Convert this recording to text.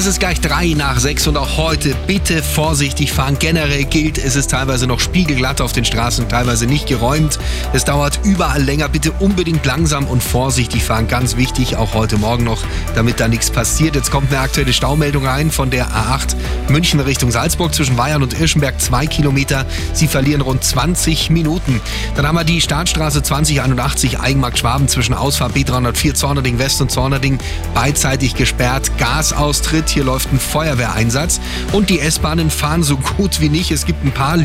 Es ist gleich drei nach sechs und auch heute bitte vorsichtig fahren. Generell gilt, es ist teilweise noch spiegelglatt auf den Straßen, teilweise nicht geräumt. Es dauert überall länger. Bitte unbedingt langsam und vorsichtig fahren. Ganz wichtig, auch heute Morgen noch, damit da nichts passiert. Jetzt kommt eine aktuelle Staumeldung rein von der A8 München Richtung Salzburg zwischen Bayern und Irschenberg. Zwei Kilometer. Sie verlieren rund 20 Minuten. Dann haben wir die Startstraße 2081 Eigenmarkt Schwaben zwischen Ausfahrt B304 Zornerding West und Zornerding beidseitig gesperrt. Gasaustritt. Hier läuft ein Feuerwehreinsatz. Und die S-Bahnen fahren so gut wie nicht. Es gibt ein paar